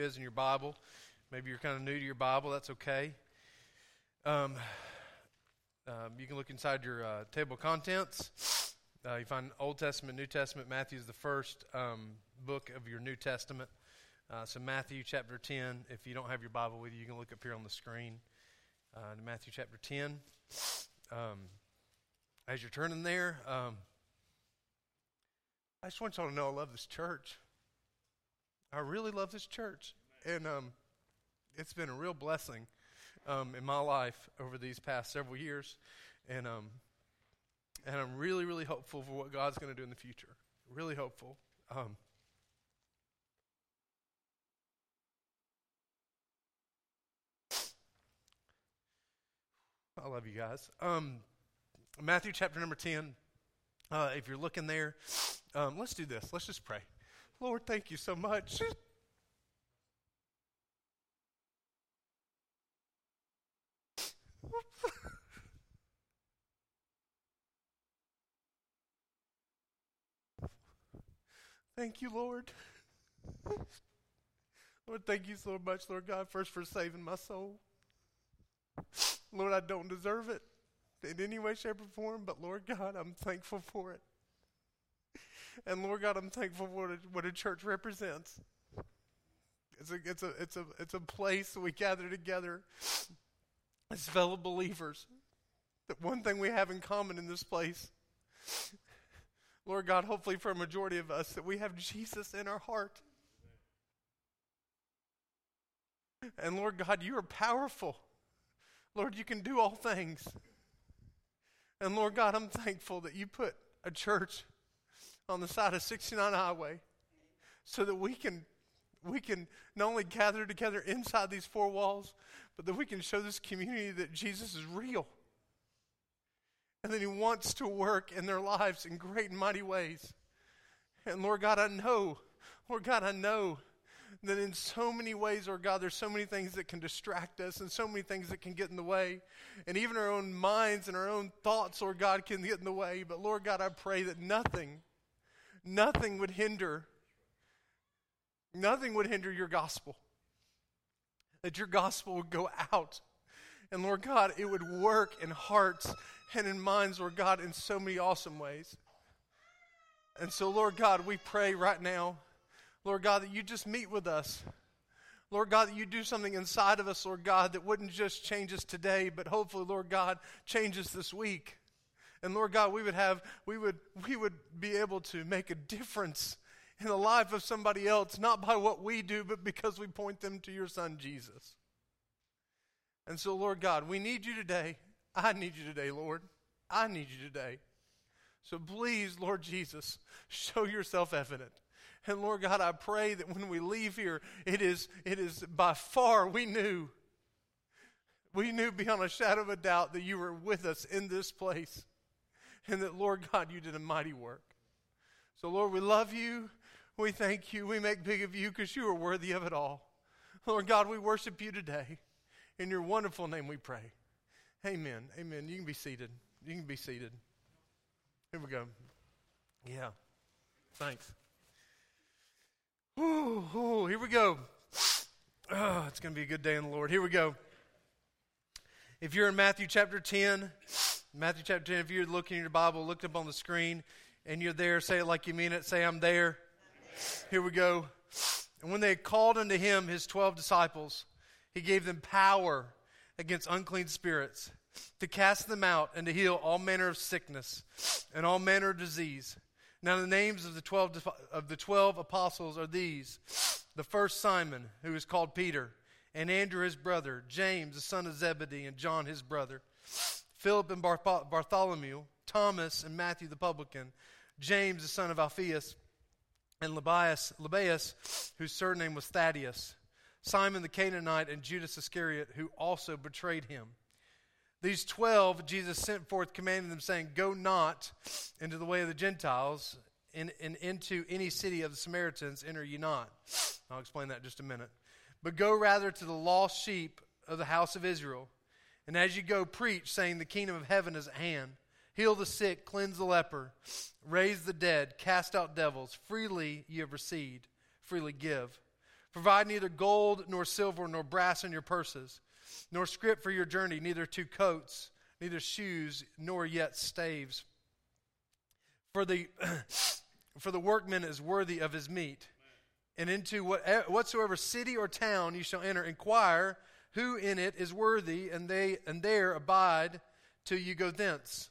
is in your Bible. Maybe you're kind of new to your Bible. That's okay. Um, um, you can look inside your uh, table of contents. Uh, you find Old Testament, New Testament. Matthew is the first um, book of your New Testament. Uh, so Matthew chapter 10. If you don't have your Bible with you, you can look up here on the screen. Uh, Matthew chapter 10. Um, as you're turning there, um, I just want y'all to know I love this church. I really love this church, and um, it's been a real blessing um, in my life over these past several years, and um, and I'm really, really hopeful for what God's going to do in the future. Really hopeful. Um, I love you guys. Um, Matthew chapter number 10. Uh, if you're looking there, um, let's do this. Let's just pray. Lord, thank you so much. Thank you, Lord. Lord, thank you so much, Lord God, first for saving my soul. Lord, I don't deserve it in any way, shape, or form, but Lord God, I'm thankful for it. And Lord God, I'm thankful for what a, what a church represents. It's a, it's, a, it's, a, it's a place we gather together as fellow believers. That one thing we have in common in this place, Lord God, hopefully for a majority of us, that we have Jesus in our heart. And Lord God, you are powerful. Lord, you can do all things. And Lord God, I'm thankful that you put a church on the side of 69 Highway so that we can we can not only gather together inside these four walls, but that we can show this community that Jesus is real. And that he wants to work in their lives in great and mighty ways. And Lord God, I know, Lord God, I know that in so many ways, Lord God, there's so many things that can distract us and so many things that can get in the way. And even our own minds and our own thoughts, Lord God, can get in the way. But Lord God, I pray that nothing nothing would hinder nothing would hinder your gospel. That your gospel would go out. And lord god it would work in hearts and in minds lord god in so many awesome ways. And so lord god we pray right now lord god that you just meet with us. Lord God, that you do something inside of us, Lord God, that wouldn't just change us today, but hopefully, Lord God, change us this week. And Lord God, we would have, we would, we would be able to make a difference in the life of somebody else, not by what we do, but because we point them to your son, Jesus. And so, Lord God, we need you today. I need you today, Lord. I need you today. So please, Lord Jesus, show yourself evident. And Lord God, I pray that when we leave here, it is, it is by far we knew, we knew beyond a shadow of a doubt that you were with us in this place and that, Lord God, you did a mighty work. So, Lord, we love you. We thank you. We make big of you because you are worthy of it all. Lord God, we worship you today. In your wonderful name we pray. Amen. Amen. You can be seated. You can be seated. Here we go. Yeah. Thanks. Ooh, ooh, here we go. Oh, it's going to be a good day in the Lord. Here we go. If you're in Matthew chapter 10, Matthew chapter 10, if you're looking in your Bible, looked up on the screen, and you're there, say it like you mean it. Say, I'm there. Here we go. And when they called unto him his twelve disciples, he gave them power against unclean spirits to cast them out and to heal all manner of sickness and all manner of disease. Now the names of the twelve of the twelve apostles are these: the first Simon, who is called Peter, and Andrew his brother, James the son of Zebedee, and John his brother. Philip and Bartholomew, Thomas and Matthew the publican, James the son of Alphaeus, and Lebbaeus, Lebbaeus, whose surname was Thaddeus, Simon the Canaanite, and Judas Iscariot, who also betrayed him. These twelve Jesus sent forth, commanding them, saying, Go not into the way of the Gentiles, and, and into any city of the Samaritans enter ye not. I'll explain that in just a minute. But go rather to the lost sheep of the house of Israel. And as you go, preach, saying, The kingdom of heaven is at hand. Heal the sick, cleanse the leper, raise the dead, cast out devils. Freely you have received, freely give. Provide neither gold, nor silver, nor brass in your purses, nor scrip for your journey, neither two coats, neither shoes, nor yet staves. For the, for the workman is worthy of his meat. And into what, whatsoever city or town you shall enter, inquire who in it is worthy, and, they, and there abide till you go thence.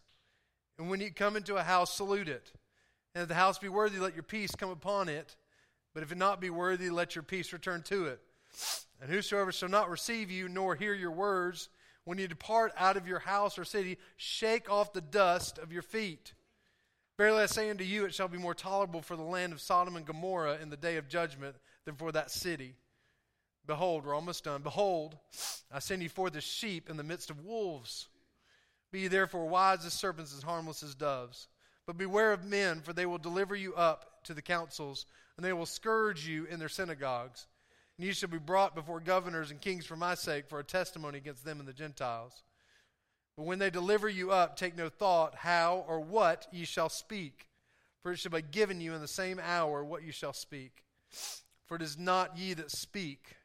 And when you come into a house, salute it. And if the house be worthy, let your peace come upon it. But if it not be worthy, let your peace return to it. And whosoever shall not receive you, nor hear your words, when you depart out of your house or city, shake off the dust of your feet. Verily I say unto you, it shall be more tolerable for the land of Sodom and Gomorrah in the day of judgment than for that city. Behold, we're almost done. Behold, I send you forth as sheep in the midst of wolves. Be ye therefore wise as serpents, as harmless as doves. But beware of men, for they will deliver you up to the councils, and they will scourge you in their synagogues. And you shall be brought before governors and kings for my sake, for a testimony against them and the Gentiles. But when they deliver you up, take no thought how or what ye shall speak, for it shall be given you in the same hour what you shall speak. For it is not ye that speak,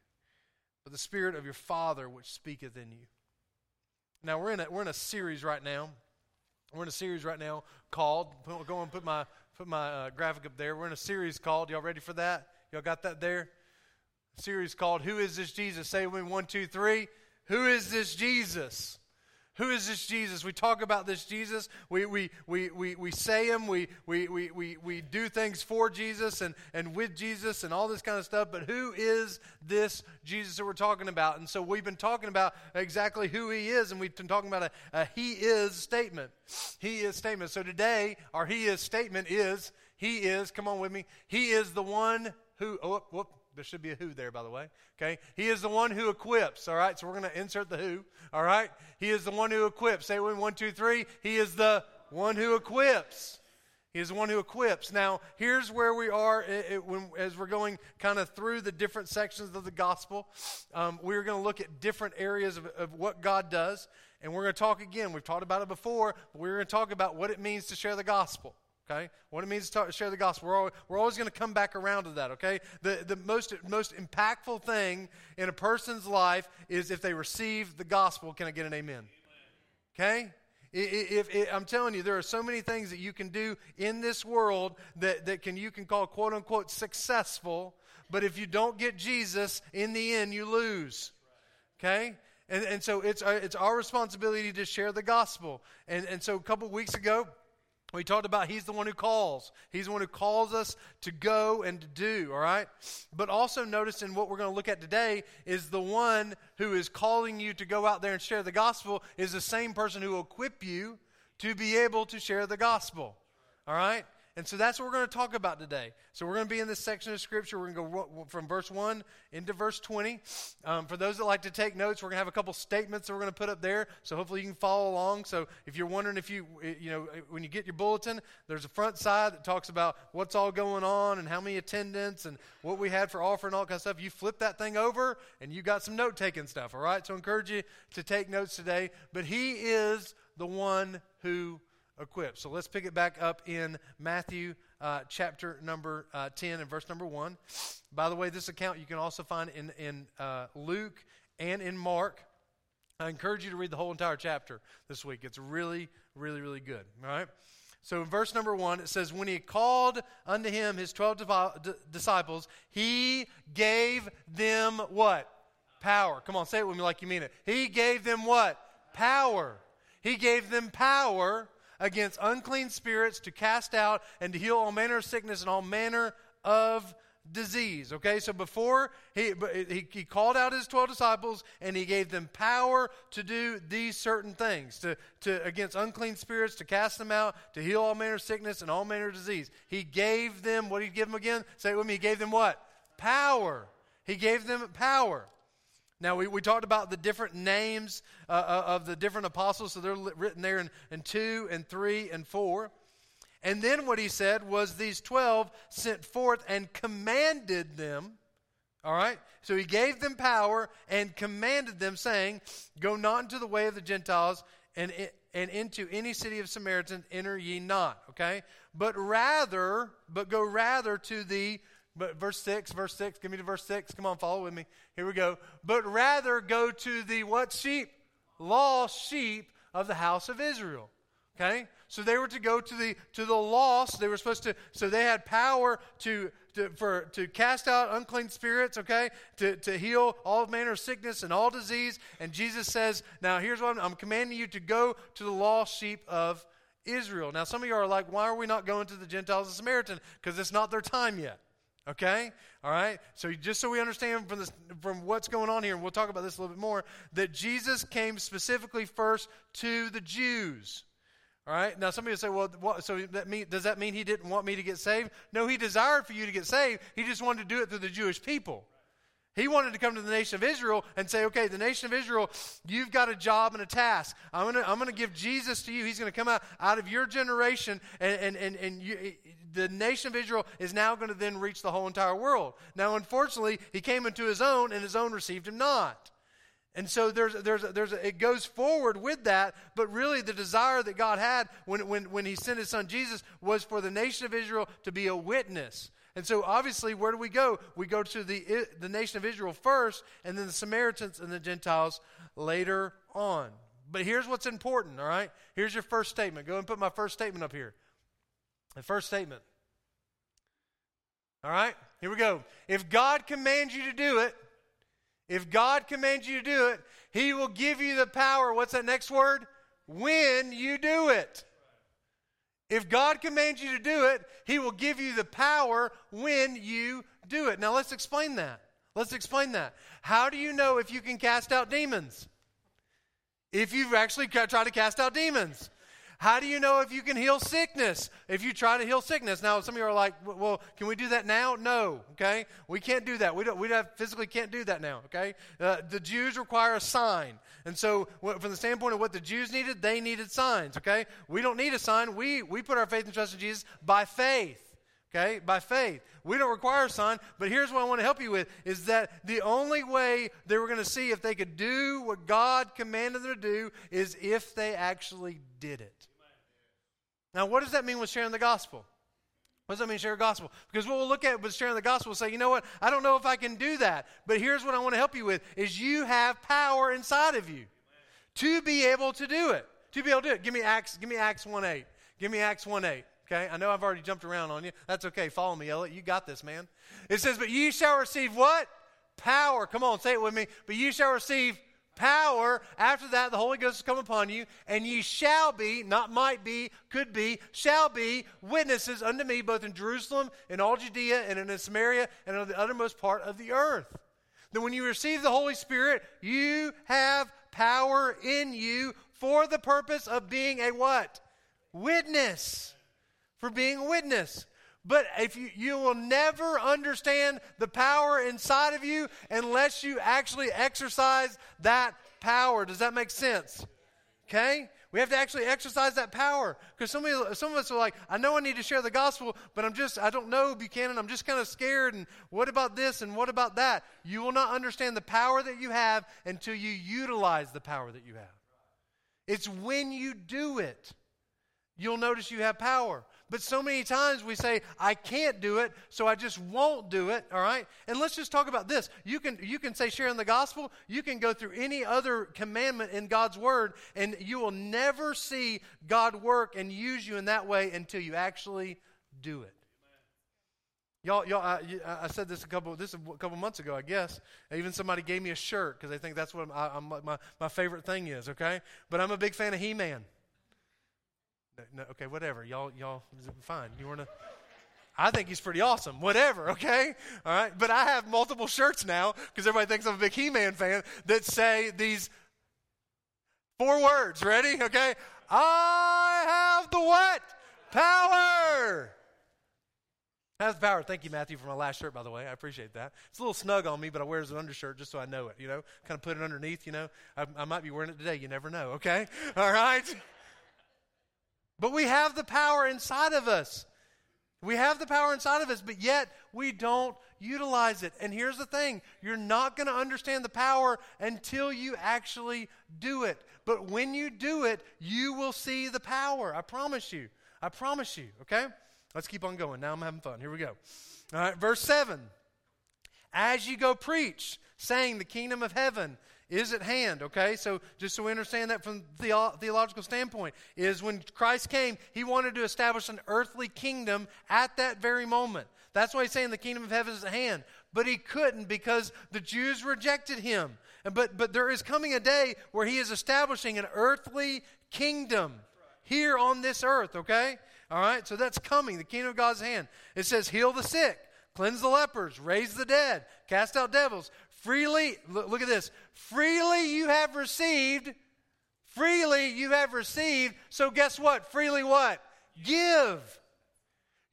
but the Spirit of your Father which speaketh in you. Now we're in a, we're in a series right now. We're in a series right now called. Go and put my put my uh, graphic up there. We're in a series called. Y'all ready for that? Y'all got that there? A series called "Who is this Jesus?" Say with me, one, two, three. Who is this Jesus? Who is this Jesus? We talk about this Jesus. We, we, we, we, we say him. We, we, we, we, we do things for Jesus and, and with Jesus and all this kind of stuff. But who is this Jesus that we're talking about? And so we've been talking about exactly who he is, and we've been talking about a, a he is statement. He is statement. So today, our he is statement is he is, come on with me, he is the one who, oh, whoop, there should be a who there, by the way. Okay? He is the one who equips. All right? So we're going to insert the who. All right? He is the one who equips. Say with one, two, three. He is the one who equips. He is the one who equips. Now, here's where we are it, it, when, as we're going kind of through the different sections of the gospel. Um, we're going to look at different areas of, of what God does. And we're going to talk again. We've talked about it before, but we're going to talk about what it means to share the gospel okay? What it means to talk, share the gospel. We're always, we're always going to come back around to that, okay? The, the most, most impactful thing in a person's life is if they receive the gospel. Can I get an amen? Okay? If, if, if, I'm telling you, there are so many things that you can do in this world that, that can, you can call quote unquote successful, but if you don't get Jesus, in the end, you lose. Okay? And, and so it's, uh, it's our responsibility to share the gospel. And, and so a couple weeks ago, we talked about he's the one who calls. He's the one who calls us to go and to do, all right? But also notice in what we're going to look at today is the one who is calling you to go out there and share the gospel is the same person who will equip you to be able to share the gospel. All right? And so that's what we're going to talk about today. So we're going to be in this section of Scripture. We're going to go from verse 1 into verse 20. Um, for those that like to take notes, we're going to have a couple statements that we're going to put up there. So hopefully you can follow along. So if you're wondering if you, you know, when you get your bulletin, there's a front side that talks about what's all going on and how many attendants and what we had for offer and all kind of stuff. You flip that thing over and you got some note taking stuff, all right? So I encourage you to take notes today. But He is the one who equipped. So let's pick it back up in Matthew uh, chapter number uh, 10 and verse number 1. By the way, this account you can also find in, in uh, Luke and in Mark. I encourage you to read the whole entire chapter this week. It's really, really, really good. All right? So in verse number 1, it says, When he called unto him his 12 disciples, he gave them what? Power. Come on, say it with me like you mean it. He gave them what? Power. He gave them power against unclean spirits to cast out and to heal all manner of sickness and all manner of disease. Okay, so before he, he, he called out his 12 disciples and he gave them power to do these certain things to, to against unclean spirits, to cast them out, to heal all manner of sickness and all manner of disease. He gave them, what did he give them again? Say it with me. He gave them what? Power. He gave them power. Now, we, we talked about the different names uh, uh of the different apostles, so they're written there in, in 2 and 3 and 4. And then what he said was these 12 sent forth and commanded them. All right? So he gave them power and commanded them, saying, Go not into the way of the Gentiles and, and into any city of Samaritans enter ye not. Okay? But rather, but go rather to the but verse 6, verse 6, give me to verse 6. Come on, follow with me. Here we go. But rather go to the what sheep? Lost sheep of the house of Israel. Okay? So they were to go to the to the lost. They were supposed to so they had power to to, for, to cast out unclean spirits, okay, to, to heal all manner of sickness and all disease. And Jesus says, Now here's what I'm, I'm commanding you to go to the lost sheep of Israel. Now, some of you are like, Why are we not going to the Gentiles and Samaritan? Because it's not their time yet. Okay? All right? So just so we understand from this from what's going on here, and we'll talk about this a little bit more, that Jesus came specifically first to the Jews. All right. Now, some people say, "Well, what, so that mean, does that mean he didn't want me to get saved?" No, he desired for you to get saved. He just wanted to do it through the Jewish people. He wanted to come to the nation of Israel and say, "Okay, the nation of Israel, you've got a job and a task. I'm going to I'm to give Jesus to you. He's going to come out out of your generation, and and and, and you, the nation of Israel is now going to then reach the whole entire world. Now, unfortunately, he came into his own, and his own received him not." And so there's, there's, there's it goes forward with that, but really the desire that God had when, when, when He sent His Son Jesus was for the nation of Israel to be a witness. And so obviously, where do we go? We go to the, the nation of Israel first, and then the Samaritans and the Gentiles later on. But here's what's important, all right? Here's your first statement. Go and put my first statement up here. The first statement. All right, here we go. If God commands you to do it, if God commands you to do it, He will give you the power. What's that next word? When you do it. If God commands you to do it, He will give you the power when you do it. Now let's explain that. Let's explain that. How do you know if you can cast out demons? If you've actually tried to cast out demons. How do you know if you can heal sickness? If you try to heal sickness. Now, some of you are like, well, can we do that now? No, okay? We can't do that. We, don't, we physically can't do that now, okay? Uh, the Jews require a sign. And so, from the standpoint of what the Jews needed, they needed signs, okay? We don't need a sign. We, we put our faith and trust in Jesus by faith okay by faith we don't require a sign but here's what i want to help you with is that the only way they were going to see if they could do what god commanded them to do is if they actually did it now, what does that mean with sharing the gospel? What does that mean, share the gospel? Because what we'll look at with sharing the gospel will say, you know what, I don't know if I can do that. But here's what I want to help you with is you have power inside of you to be able to do it. To be able to do it. Give me Acts, give me Acts 1 8. Give me Acts 1 8. Okay? I know I've already jumped around on you. That's okay. Follow me, Elliot. You got this, man. It says, But ye shall receive what? Power. Come on, say it with me. But ye shall receive power. After that, the Holy Ghost has come upon you, and ye shall be, not might be, could be, shall be, witnesses unto me, both in Jerusalem, in all Judea, and in Samaria, and on the uttermost part of the earth. Then, when you receive the Holy Spirit, you have power in you for the purpose of being a what? Witness. For being a witness. But if you, you will never understand the power inside of you unless you actually exercise that power. Does that make sense? Okay? We have to actually exercise that power. Because some, some of us are like, I know I need to share the gospel, but I'm just, I don't know, Buchanan. I'm just kind of scared. And what about this and what about that? You will not understand the power that you have until you utilize the power that you have. It's when you do it, you'll notice you have power. But so many times we say, I can't do it, so I just won't do it, all right? And let's just talk about this. You can, you can say sharing the gospel, you can go through any other commandment in God's word, and you will never see God work and use you in that way until you actually do it. Y'all, y'all I, I, said this a couple this a couple months ago, I guess. Even somebody gave me a shirt because they think that's what I'm my, my favorite thing is, okay? But I'm a big fan of He Man. No, okay, whatever. Y'all, y'all, fine. You want to? I think he's pretty awesome. Whatever, okay? All right. But I have multiple shirts now because everybody thinks I'm a big He Man fan that say these four words. Ready? Okay. I have the what? Power. Has power. Thank you, Matthew, for my last shirt, by the way. I appreciate that. It's a little snug on me, but I wear it as an undershirt just so I know it, you know? Kind of put it underneath, you know? I, I might be wearing it today. You never know, okay? All right? But we have the power inside of us. We have the power inside of us, but yet we don't utilize it. And here's the thing you're not going to understand the power until you actually do it. But when you do it, you will see the power. I promise you. I promise you, okay? Let's keep on going. Now I'm having fun. Here we go. All right, verse 7. As you go preach, saying the kingdom of heaven is at hand, okay? So just so we understand that from the theological standpoint, is when Christ came, he wanted to establish an earthly kingdom at that very moment. That's why he's saying the kingdom of heaven is at hand. But he couldn't because the Jews rejected him. But, but there is coming a day where he is establishing an earthly kingdom here on this earth, okay? All right, so that's coming, the kingdom of God's hand. It says, heal the sick, cleanse the lepers, raise the dead, cast out devils. Freely, look, look at this, freely you have received, freely you have received. So guess what? Freely what? Give.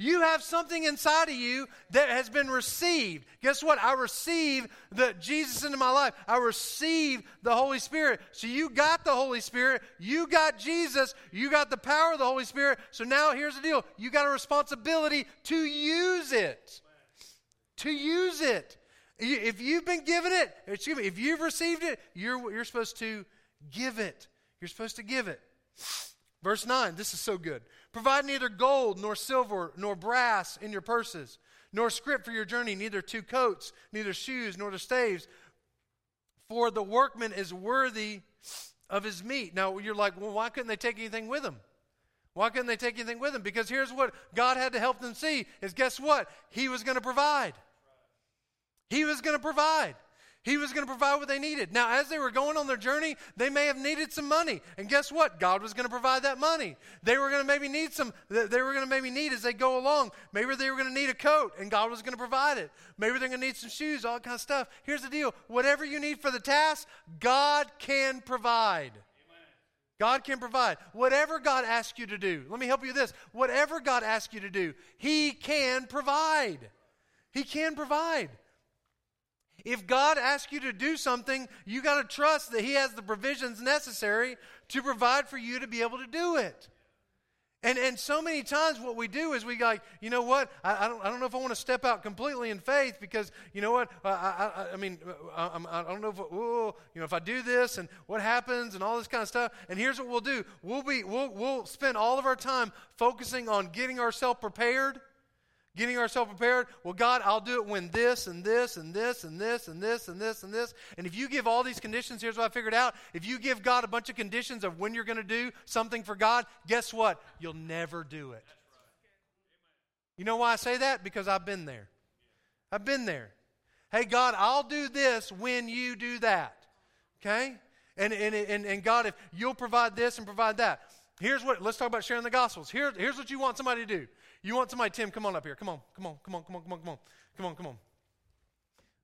You have something inside of you that has been received. Guess what? I receive the Jesus into my life. I receive the Holy Spirit. So you got the Holy Spirit. You got Jesus. You got the power of the Holy Spirit. So now here's the deal. You got a responsibility to use it. To use it. If you've been given it, excuse me, if you've received it, you're, you're supposed to give it. You're supposed to give it. Verse 9, this is so good. Provide neither gold, nor silver, nor brass in your purses, nor scrip for your journey, neither two coats, neither shoes, nor the staves. For the workman is worthy of his meat. Now, you're like, well, why couldn't they take anything with them? Why couldn't they take anything with them? Because here's what God had to help them see is guess what? He was going to provide. He was going to provide. He was going to provide what they needed. Now, as they were going on their journey, they may have needed some money. And guess what? God was going to provide that money. They were going to maybe need some, they were going to maybe need as they go along. Maybe they were going to need a coat, and God was going to provide it. Maybe they're going to need some shoes, all that kind of stuff. Here's the deal whatever you need for the task, God can provide. God can provide. Whatever God asks you to do, let me help you with this. Whatever God asks you to do, He can provide. He can provide. If God asks you to do something, you got to trust that He has the provisions necessary to provide for you to be able to do it. And, and so many times what we do is we like, you know what? I, I, don't, I don't know if I want to step out completely in faith because, you know what? I, I, I mean, I, I, don't know if, you know, if I do this and what happens and all this kind of stuff. And here's what we'll do. We'll, be, we'll, we'll spend all of our time focusing on getting ourselves prepared – Getting ourselves prepared. Well, God, I'll do it when this and this and this and this and this and this and this. And if you give all these conditions, here's what I figured out. If you give God a bunch of conditions of when you're going to do something for God, guess what? You'll never do it. You know why I say that? Because I've been there. I've been there. Hey, God, I'll do this when you do that. Okay? And, and, and, and God, if you'll provide this and provide that. Here's what, let's talk about sharing the Gospels. Here, here's what you want somebody to do. You want somebody, Tim, come on up here. Come on, come on, come on, come on, come on, come on, come on, come on.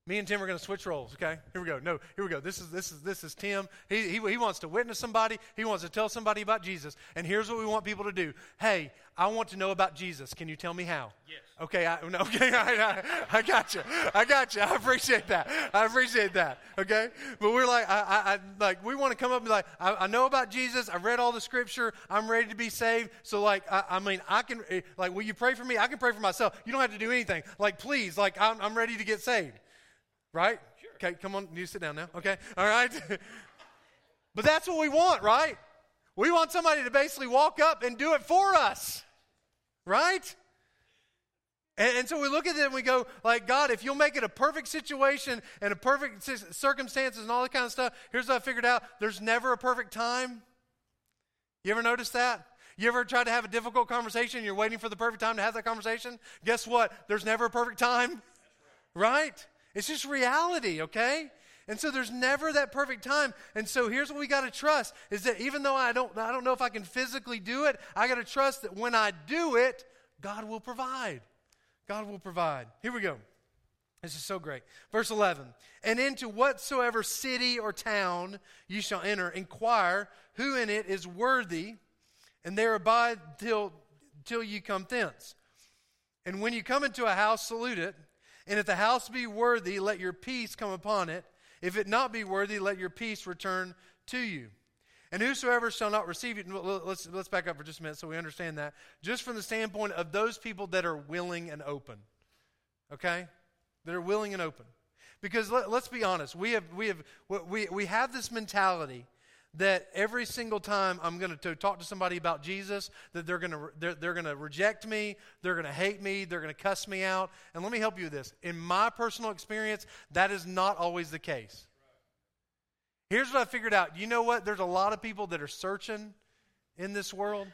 Me and Tim are going to switch roles, okay? Here we go. No, here we go. This is this is this is Tim. He, he, he wants to witness somebody. He wants to tell somebody about Jesus. And here's what we want people to do. Hey, I want to know about Jesus. Can you tell me how? Yes. Okay, I, no, okay, I, I, I got you. I got you. I appreciate that. I appreciate that. Okay, but we're like, I, I, I like, we want to come up and be like, I, I, know about Jesus. I've read all the Scripture. I'm ready to be saved. So, like, I, I mean, I can, eh, like, will you pray for me? I can pray for myself. You don't have to do anything. Like, please, like, I'm, I'm ready to get saved. Right? Sure. Okay, come on. You sit down now. Okay. All right. but that's what we want, right? We want somebody to basically walk up and do it for us. Right? And, and, so we look at it and we go, like, God, if you'll make it a perfect situation and a perfect circumstances and all that kind of stuff, here's what I figured out there's never a perfect time. You ever notice that? You ever try to have a difficult conversation and you're waiting for the perfect time to have that conversation? Guess what? There's never a perfect time. Right? It's just reality, okay? And so there's never that perfect time. And so here's what we got to trust is that even though I don't I don't know if I can physically do it, I got to trust that when I do it, God will provide. God will provide. Here we go. This is so great. Verse 11. And into whatsoever city or town you shall enter, inquire who in it is worthy, and there abide till, till you come thence. And when you come into a house, salute it. And if the house be worthy, let your peace come upon it. If it not be worthy, let your peace return to you. And whosoever shall not receive it, let's, let's back up for just a minute so we understand that. Just from the standpoint of those people that are willing and open. Okay? That are willing and open. Because let, us be honest, we have, we, have, we, we have this mentality that every single time I'm going to talk to somebody about Jesus, that they're going to they're, they're going to reject me, they're going to hate me, they're going to cuss me out. And let me help you with this. In my personal experience, that is not always the case. Here's what I figured out. You know what? There's a lot of people that are searching in this world.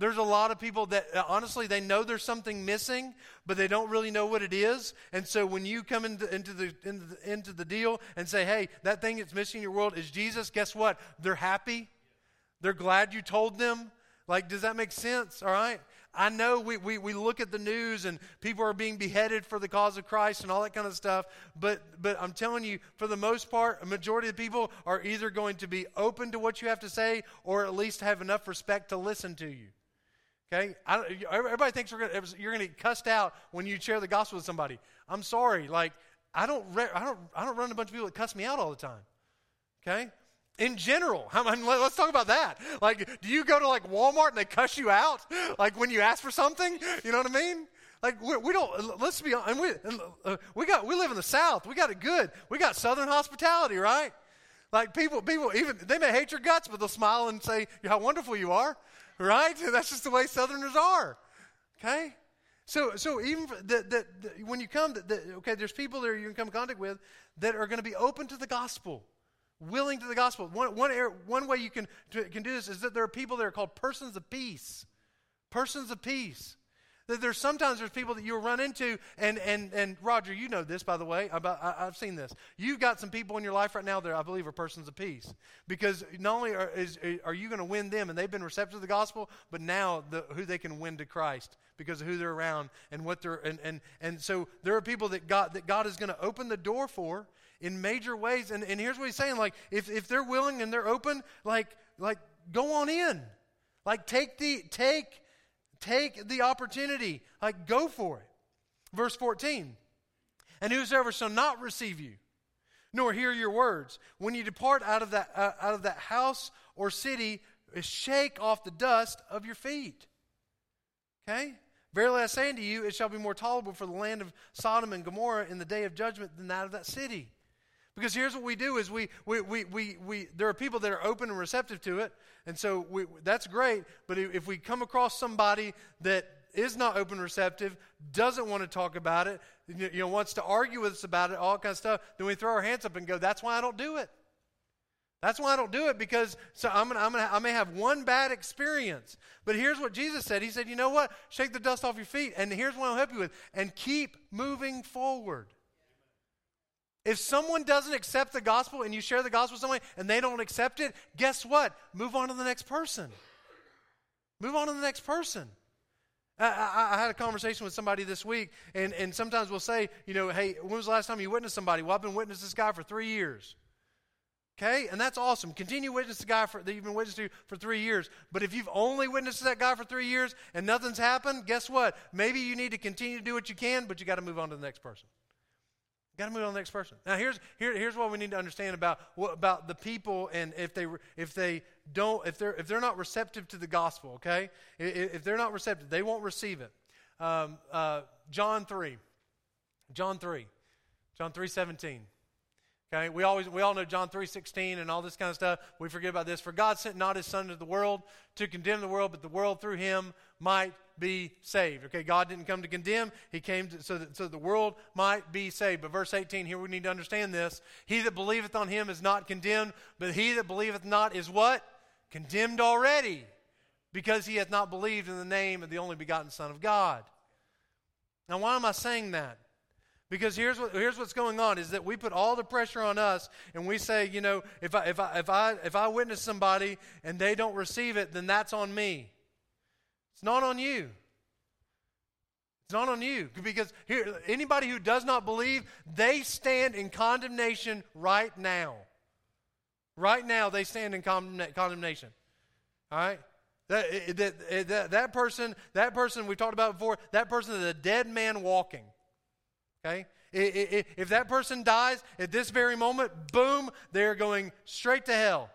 There's a lot of people that uh, honestly they know there's something missing, but they don't really know what it is. And so when you come into, into, the, into, the, into the deal and say, hey, that thing that's missing in your world is Jesus, guess what? They're happy. They're glad you told them. Like, does that make sense? All right? I know we, we, we look at the news and people are being beheaded for the cause of Christ and all that kind of stuff, but, but I'm telling you, for the most part, a majority of people are either going to be open to what you have to say or at least have enough respect to listen to you. Okay? everybody thinks gonna, you're going to get cussed out when you share the gospel with somebody. I'm sorry. Like, I don't, I, don't, I don't run a bunch of people that cuss me out all the time. Okay? In general, I mean, let's talk about that. Like, do you go to like Walmart and they cuss you out? Like when you ask for something? You know what I mean? Like we, we don't. Let's be honest. We, uh, we got. We live in the South. We got it good. We got Southern hospitality, right? Like people, people even they may hate your guts, but they'll smile and say how wonderful you are right? That's just the way Southerners are. Okay? So, so even that, that, when you come, that, okay, there's people that you can come in contact with that are going to be open to the gospel, willing to the gospel. One, one, one way you can, can do this is that there are people that are called persons of peace. Persons of peace. That there's sometimes there's people that you'll run into, and and and Roger, you know this by the way. About I, have seen this. You've got some people in your life right now that I believe are persons of peace, because not only are, is, are you going to win them, and they've been receptive to the gospel, but now the, who they can win to Christ because of who they're around and what they're and and and so there are people that God that God is going to open the door for in major ways. And and here's what He's saying: like if if they're willing and they're open, like like go on in, like take the take Take the opportunity. Like, go for it. Verse 14. And whosoever shall not receive you, nor hear your words, when you depart out of that, uh, out of that house or city, shake off the dust of your feet. Okay? Verily I say unto you, it shall be more tolerable for the land of Sodom and Gomorrah in the day of judgment than that of that city. Because here's what we do is we, we, we, we, we there are people that are open and receptive to it, and so we, that's great. But if we come across somebody that is not open and receptive, doesn't want to talk about it, you know, wants to argue with us about it, all kind of stuff, then we throw our hands up and go, that's why I don't do it. That's why I don't do it because so I'm gonna, I'm gonna, I may have one bad experience. But here's what Jesus said. He said, you know what? Shake the dust off your feet. And here's what I'll help you with. And keep moving forward. If someone doesn't accept the gospel and you share the gospel with someone and they don't accept it, guess what? Move on to the next person. Move on to the next person. I, I, I, had a conversation with somebody this week, and, and sometimes we'll say, you know, hey, when was the last time you witnessed somebody? Well, I've been witnessing this guy for three years. Okay? And that's awesome. Continue witness the guy for, that you've been witnessing to for three years. But if you've only witnessed that guy for three years and nothing's happened, guess what? Maybe you need to continue to do what you can, but you got to move on to the next person. Got to move on to the next person. Now, here's here, here's what we need to understand about what, about the people, and if they if they don't if they're if they're not receptive to the gospel, okay, if, if they're not receptive, they won't receive it. Um, uh, John three, John three, John three seventeen. Okay, we always we all know John 3:16 and all this kind of stuff. We forget about this. For God sent not his son into the world to condemn the world, but the world through him might be saved. Okay, God didn't come to condemn, he came to, so that so the world might be saved. But verse 18 here we need to understand this. He that believeth on him is not condemned, but he that believeth not is what? Condemned already, because he hath not believed in the name of the only begotten Son of God. Now, why am I saying that? Because here's, what, here's what's going on is that we put all the pressure on us and we say, you know, if I, if, I, if, I, if I witness somebody and they don't receive it, then that's on me. It's not on you. It's not on you. Because here, anybody who does not believe, they stand in condemnation right now. Right now, they stand in condemnation. All right? That, eh, that, eh, that, that person, that person we talked about before, that person is a dead man walking. Okay? If that person dies at this very moment, boom, they're going straight to hell.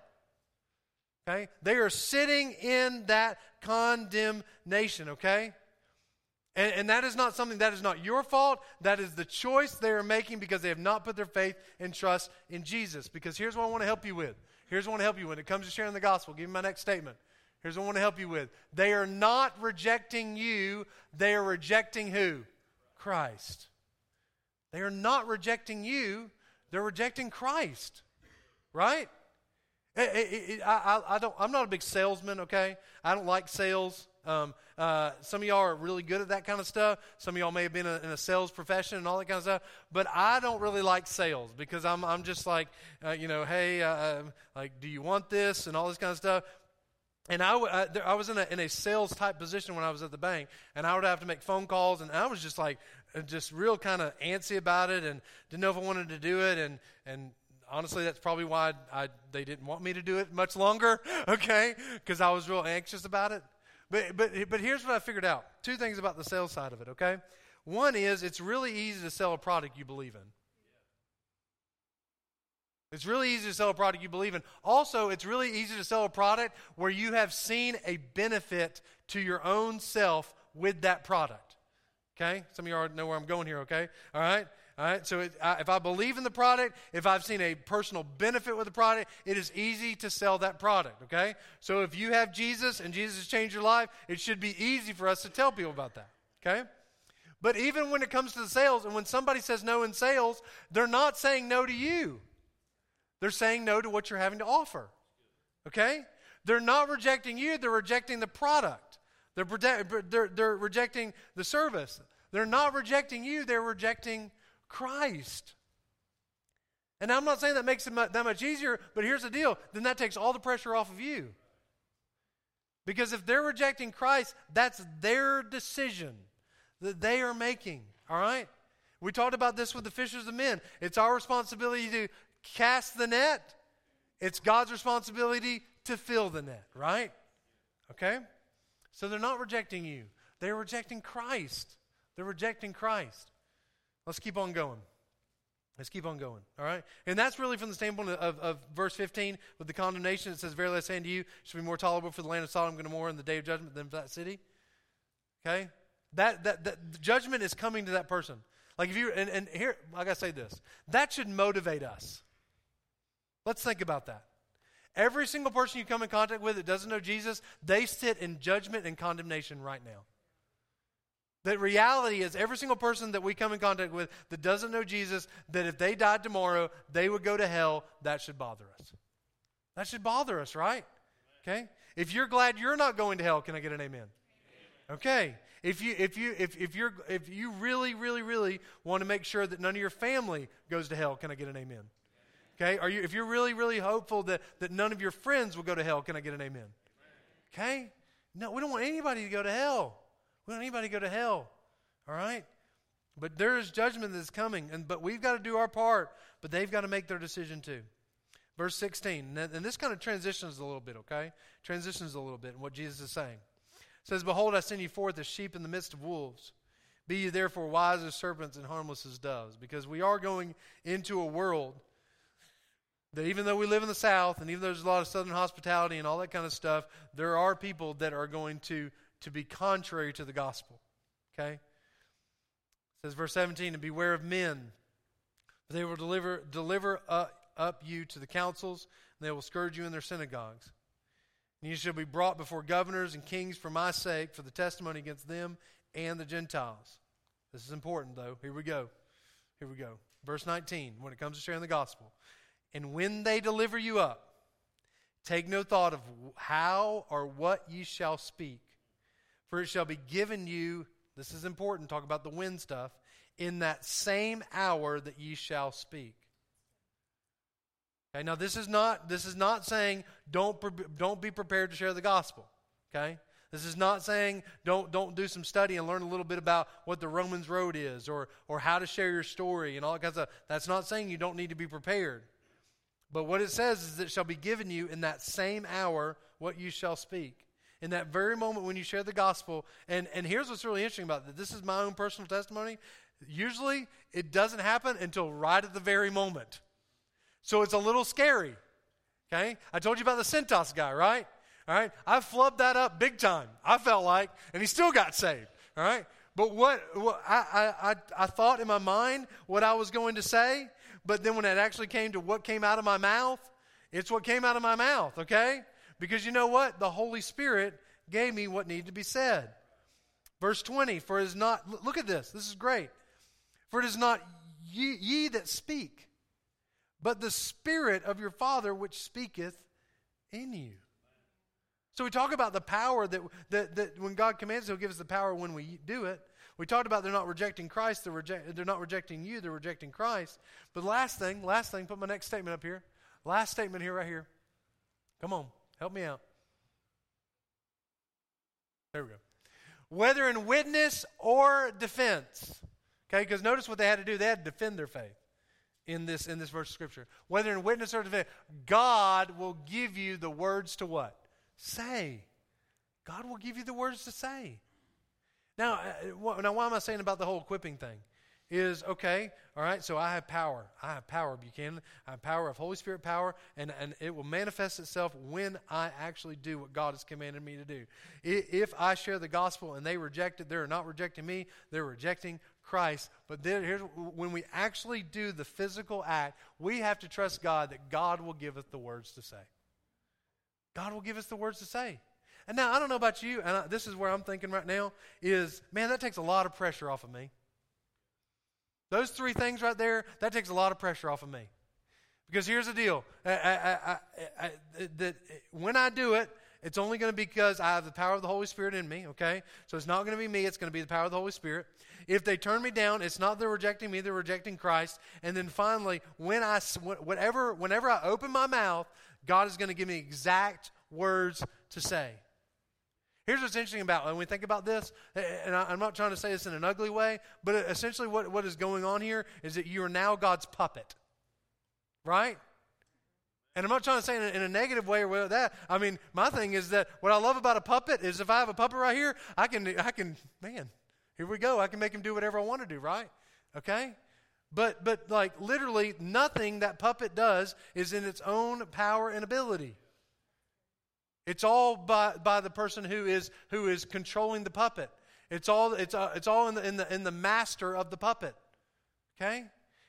Okay? They are sitting in that condemnation, okay? And, and, that is not something that is not your fault. That is the choice they are making because they have not put their faith and trust in Jesus. Because here's what I want to help you with. Here's what I want to help you when it comes to sharing the gospel. Give me my next statement. Here's what I want to help you with. They are not rejecting you, they are rejecting who? Christ. They are not rejecting you, they're rejecting Christ. Right? I, I, I, don't, I'm not a big salesman, okay? I don't like sales. Um, uh, some of y'all are really good at that kind of stuff. Some of y'all may have been a, in a sales profession and all that kind of stuff. But I don't really like sales because I'm, I'm just like, uh, you know, hey, uh, uh like, do you want this and all this kind of stuff. And I, uh, I was in a, in a sales type position when I was at the bank, and I would have to make phone calls, and I was just like, just real kind of antsy about it, and didn't know if I wanted to do it, and and honestly, that's probably why I, they didn't want me to do it much longer, okay? Because I was real anxious about it. But, but, but here's what I figured out two things about the sales side of it, okay? One is it's really easy to sell a product you believe in. It's really easy to sell a product you believe in. Also, it's really easy to sell a product where you have seen a benefit to your own self with that product. Okay? Some of you already know where I'm going here, okay? All right? All right, so it, I, if I believe in the product, if I've seen a personal benefit with the product, it is easy to sell that product, okay? So if you have Jesus and Jesus has changed your life, it should be easy for us to tell people about that, okay? But even when it comes to the sales, and when somebody says no in sales, they're not saying no to you. They're saying no to what you're having to offer, okay? They're not rejecting you, they're rejecting the product. They're, they're, they're rejecting the service. They're not rejecting you, they're rejecting Christ. And I'm not saying that makes it that much easier, but here's the deal then that takes all the pressure off of you. Because if they're rejecting Christ, that's their decision that they are making. All right? We talked about this with the fishers of men. It's our responsibility to cast the net, it's God's responsibility to fill the net, right? Okay? So they're not rejecting you, they're rejecting Christ. They're rejecting Christ. Let's keep on going. Let's keep on going. All right? And that's really from the standpoint of, of verse 15 with the condemnation. It says, Verily I say unto you, should be more tolerable for the land of Sodom and Gomorrah in the day of judgment than for that city. Okay? That, that, that judgment is coming to that person. Like if you, and, and here, like I say this, that should motivate us. Let's think about that. Every single person you come in contact with that doesn't know Jesus, they sit in judgment and condemnation right now. The reality is, every single person that we come in contact with that doesn't know Jesus, that if they died tomorrow, they would go to hell, that should bother us. That should bother us, right? Okay? If you're glad you're not going to hell, can I get an amen? Okay. If you if you if, if you're if you really, really, really want to make sure that none of your family goes to hell, can I get an amen? Okay? Are you if you're really, really hopeful that, that none of your friends will go to hell, can I get an amen? Okay? No, we don't want anybody to go to hell. We don't want anybody to go to hell. All right? But there is judgment that's coming, and but we've got to do our part, but they've got to make their decision too. Verse 16, and this kind of transitions a little bit, okay? Transitions a little bit in what Jesus is saying. It says, Behold, I send you forth as sheep in the midst of wolves. Be ye therefore wise as serpents and harmless as doves, because we are going into a world that even though we live in the South, and even though there's a lot of Southern hospitality and all that kind of stuff, there are people that are going to to be contrary to the gospel. Okay? It says verse 17, and beware of men. They will deliver, deliver up, up you to the councils, and they will scourge you in their synagogues. And you shall be brought before governors and kings for my sake, for the testimony against them and the Gentiles. This is important, though. Here we go. Here we go. Verse 19, when it comes to sharing the gospel. And when they deliver you up, take no thought of how or what ye shall speak for it shall be given you, this is important, talk about the wind stuff, in that same hour that ye shall speak. Okay, now this is not this is not saying don't don't be prepared to share the gospel. Okay? This is not saying don't don't do some study and learn a little bit about what the Romans road is or or how to share your story and all that of that's not saying you don't need to be prepared. But what it says is it shall be given you in that same hour what you shall speak in that very moment when you share the gospel. And, and here's what's really interesting about this this is my own personal testimony. Usually, it doesn't happen until right at the very moment. So it's a little scary. Okay? I told you about the Cintas guy, right? All right? I flubbed that up big time, I felt like, and he still got saved. All right? But what, what I, I, I thought in my mind what I was going to say, but then when it actually came to what came out of my mouth, it's what came out of my mouth, okay? Because you know what? The Holy Spirit gave me what needed to be said. Verse 20, for it is not, look at this, this is great. For it is not ye, ye that speak, but the Spirit of your Father which speaketh in you. So we talk about the power that, that, that when God commands, He'll give us the power when we do it. We talked about they're not rejecting Christ, they're, reject, they're not rejecting you, they're rejecting Christ. But last thing, last thing, put my next statement up here. Last statement here, right here. Come on, help me out. There we go. Whether in witness or defense. Okay, because notice what they had to do. They had to defend their faith in this in this verse of scripture. Whether in witness or defense, God will give you the words to what? Say. God will give you the words to say. Now, uh, now, why am I saying about the whole equipping thing? Is okay, all right, so I have power. I have power, Buchanan. I have power of Holy Spirit power, and, and it will manifest itself when I actually do what God has commanded me to do. If I share the gospel and they reject it, they're not rejecting me, they're rejecting Christ. But then here's when we actually do the physical act, we have to trust God that God will give us the words to say. God will give us the words to say. And now I don't know about you, and I, this is where I'm thinking right now is, man, that takes a lot of pressure off of me. Those three things right there, that takes a lot of pressure off of me. Because here's the deal: I, I, that when I do it, it's only going to be because I have the power of the Holy Spirit in me. Okay, so it's not going to be me; it's going to be the power of the Holy Spirit. If they turn me down, it's not they're rejecting me; they're rejecting Christ. And then finally, when I whatever, whenever I open my mouth, God is going to give me exact words to say. Here's what's interesting about when we think about this, and I'm not trying to say this in an ugly way, but essentially what, what is going on here is that you are now God's puppet. Right? And I'm not trying to say in a, in a negative way or that. I mean, my thing is that what I love about a puppet is if I have a puppet right here, I can, I can, man, here we go. I can make him do whatever I want to do, right? Okay? But, but like literally nothing that puppet does is in its own power and ability. It's all by, by the person who is, who is controlling the puppet. It's all, it's, uh, it's all in, the, in, the, in the master of the puppet. Okay?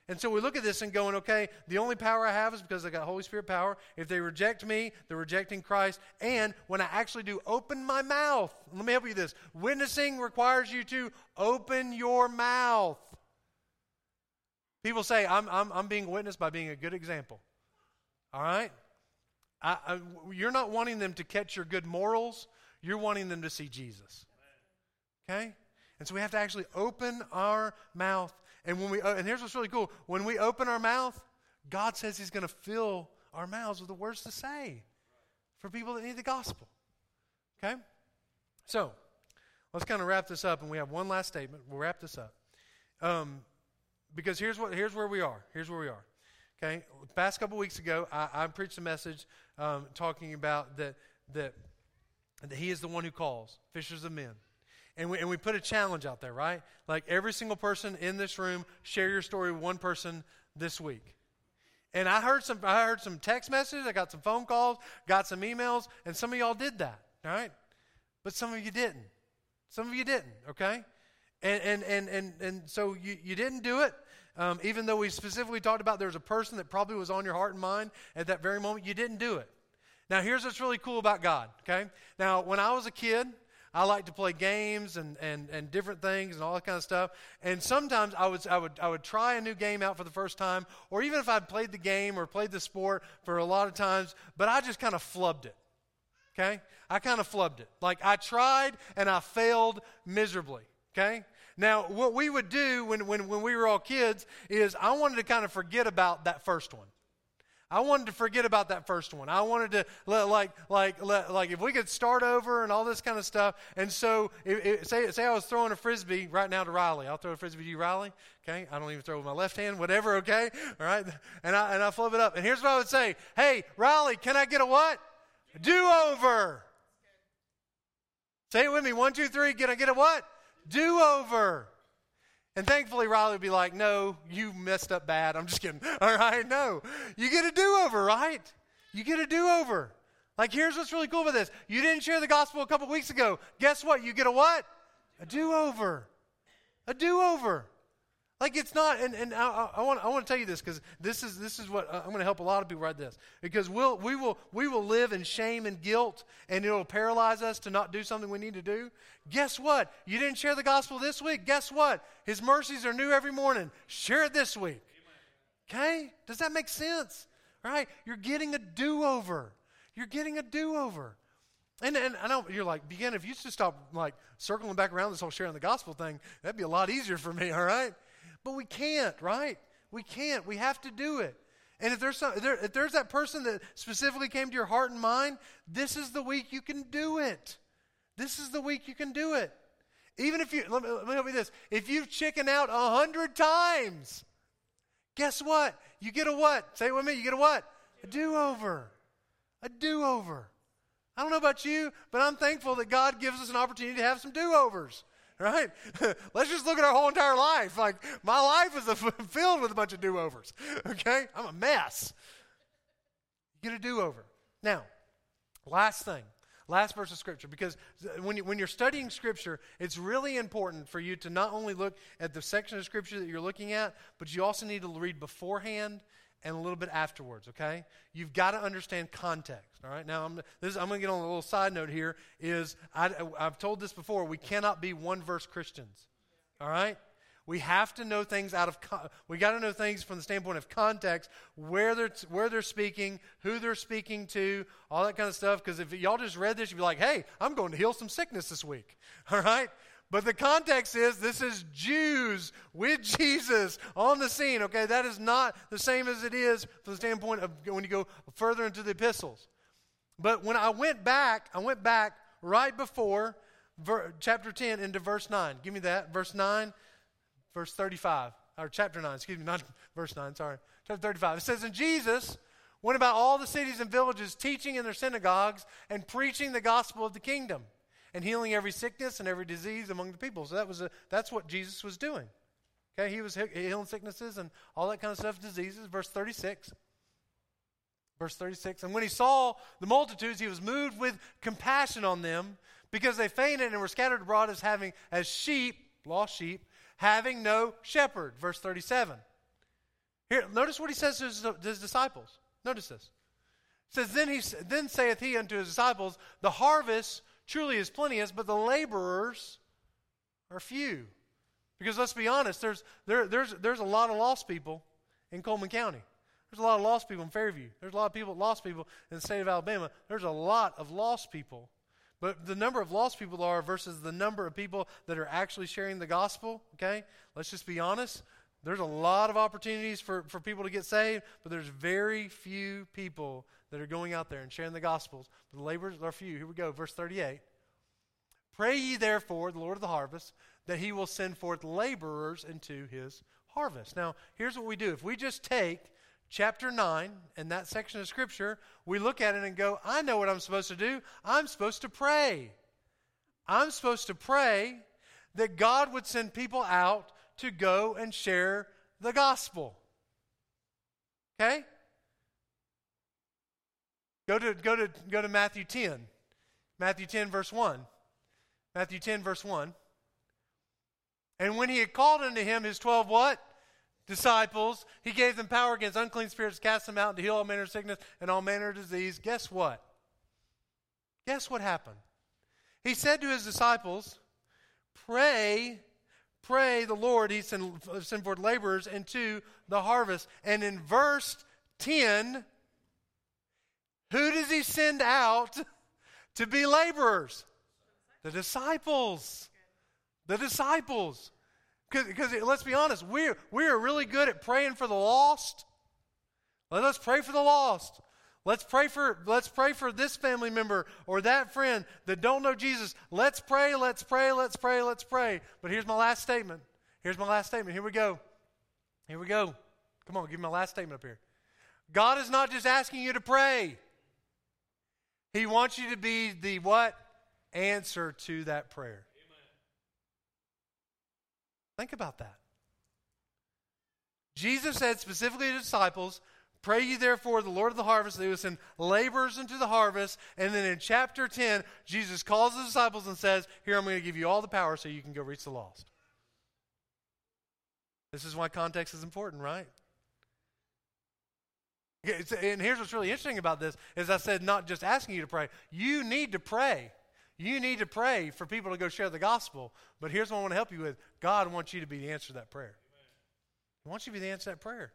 And so we look at this and going, okay, the only power I have is because I got Holy Spirit power. If they reject me, they're rejecting Christ. And when I actually do open my mouth, let me help you with this. Witnessing requires you to open your mouth. People say, I'm, I'm, I'm being witnessed by being a good example. All right? I, I, you're not wanting them to catch your good morals, you're wanting them to see Jesus. Okay? And so we have to actually open our mouth. And when we uh, and here's what's really cool. When we open our mouth, God says he's going to fill our mouths with the words to say for people that need the gospel. Okay? So, let's kind of wrap this up and we have one last statement. We'll wrap this up. Um, because here's what here's where we are. Here's where we are. Okay, the past couple weeks ago, I, I preached a message um, talking about that, that, that He is the one who calls, fishers of men. And we, and we put a challenge out there, right? Like every single person in this room, share your story with one person this week. And I heard some, I heard some text messages, I got some phone calls, got some emails, and some of y'all did that, right? But some of you didn't. Some of you didn't, okay? And and and and, and so you, you didn't do it. Um, even though we specifically talked about there was a person that probably was on your heart and mind at that very moment, you didn't do it. Now, here's what's really cool about God, okay? Now, when I was a kid, I liked to play games and, and, and different things and all that kind of stuff. And sometimes I would, I, would, I would try a new game out for the first time, or even if I'd played the game or played the sport for a lot of times, but I just kind of flubbed it. Okay? I kind of flubbed it. Like I tried and I failed miserably. Okay? Now, what we would do when, when, when we were all kids is I wanted to kind of forget about that first one. I wanted to forget about that first one. I wanted to let, like like let, like if we could start over and all this kind of stuff. And so, it, it, say say I was throwing a frisbee right now to Riley. I'll throw a frisbee to you, Riley. Okay, I don't even throw with my left hand. Whatever. Okay, all right. And I and I flip it up. And here's what I would say: Hey, Riley, can I get a what? Do over. Say it with me. One, two, three. Can I get a what? Do over. And thankfully, Riley would be like, No, you messed up bad. I'm just kidding. All right, no. You get a do over, right? You get a do over. Like, here's what's really cool about this. You didn't share the gospel a couple weeks ago. Guess what? You get a what? A do over. A do over. Like it's not, and, and I, I, want, I want to tell you this because this is, this is what uh, I'm going to help a lot of people write this. Because we'll, we, will, we will live in shame and guilt, and it'll paralyze us to not do something we need to do. Guess what? You didn't share the gospel this week. Guess what? His mercies are new every morning. Share it this week. Okay? Does that make sense? All right? You're getting a do over. You're getting a do over. And, and I know you're like, begin, if you just stop like circling back around this whole sharing the gospel thing, that'd be a lot easier for me, all right? But we can't, right? We can't. We have to do it. And if there's, some, if, there, if there's that person that specifically came to your heart and mind, this is the week you can do it. This is the week you can do it. Even if you, let me, let me help you this. If you've chickened out a hundred times, guess what? You get a what? Say it with me. You get a what? A do over. A do over. I don't know about you, but I'm thankful that God gives us an opportunity to have some do overs. Right? Let's just look at our whole entire life. Like, my life is filled with a bunch of do overs. Okay? I'm a mess. You get a do over. Now, last thing, last verse of Scripture, because when, you, when you're studying Scripture, it's really important for you to not only look at the section of Scripture that you're looking at, but you also need to read beforehand and a little bit afterwards, okay? You've got to understand context, all right? Now, I'm, I'm going to get on a little side note here is I, I've told this before, we cannot be one-verse Christians, all right? We have to know things out of, we got to know things from the standpoint of context, where they're, where they're speaking, who they're speaking to, all that kind of stuff. Because if y'all just read this, you'd be like, hey, I'm going to heal some sickness this week, all right? But the context is this is Jews with Jesus on the scene. Okay, that is not the same as it is from the standpoint of when you go further into the epistles. But when I went back, I went back right before ver, chapter 10 into verse 9. Give me that. Verse 9, verse 35. Or chapter 9, excuse me, not verse 9, sorry. Chapter 35. It says, And Jesus went about all the cities and villages, teaching in their synagogues and preaching the gospel of the kingdom and healing every sickness and every disease among the people. So that was a, that's what Jesus was doing. Okay, he was healing sicknesses and all that kind of stuff, diseases. Verse 36. Verse 36. And when he saw the multitudes, he was moved with compassion on them because they fainted and were scattered abroad as having as sheep, lost sheep, having no shepherd. Verse 37. Here, notice what he says to his, to his disciples. Notice this. It says, then, he, then saith he unto his disciples, The harvest truly is plenteous, but the laborers are few. Because let's be honest, there's, there, there's, there's a lot of lost people in Cullman County. There's a lot of lost people in Fairview. There's a lot of people, lost people in the state of Alabama. There's a lot of lost people. But the number of lost people are versus the number of people that are actually sharing the gospel, okay? Let's just be honest. There's a lot of opportunities for, for people to get saved, but there's very few people that are going out there and sharing the gospels. The laborers are few. Here we go, verse 38. Pray ye therefore, the Lord of the harvest, that he will send forth laborers into his harvest. Now, here's what we do. If we just take chapter 9 and that section of Scripture, we look at it and go, I know what I'm supposed to do. I'm supposed to pray. I'm supposed to pray that God would send people out to go and share the gospel. Okay? Go to, go to, go to Matthew 10. Matthew 10, verse 1. Matthew 10, verse 1. And when he had called unto him his twelve what? Disciples, he gave them power against unclean spirits, cast them out, and to heal all manner of sickness and all manner of disease. Guess what? Guess what happened? He said to his disciples, Pray, pray the Lord, he send, send forth laborers into the harvest. And in verse 10, who does he send out to be laborers? The disciples. The disciples. Because let's be honest, we're, we're really good at praying for the lost. Let's pray for the lost. Let's pray for let's pray for this family member or that friend that don't know Jesus. Let's pray, let's pray, let's pray, let's pray. But here's my last statement. Here's my last statement. Here we go. Here we go. Come on, give me my last statement up here. God is not just asking you to pray. He wants you to be the what? Answer to that prayer. Amen. Think about that. Jesus said specifically to disciples, Pray ye therefore the Lord of the harvest that he will send laborers into the harvest. And then in chapter 10, Jesus calls the disciples and says, Here, I'm going to give you all the power so you can go reach the lost. This is why context is important, right? And here's what's really interesting about this is I said not just asking you to pray. You need to pray. You need to pray for people to go share the gospel. But here's what I want to help you with. God wants you to be the answer to that prayer. He wants you to be the answer to that prayer.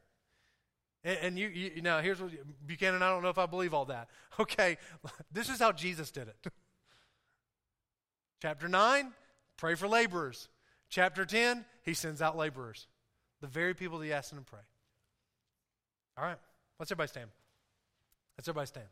And, and you, you now here's what Buchanan. I don't know if I believe all that. Okay, this is how Jesus did it. Chapter nine, pray for laborers. Chapter ten, he sends out laborers, the very people that he asked them to pray. All right, let's everybody stand. Let's everybody stand.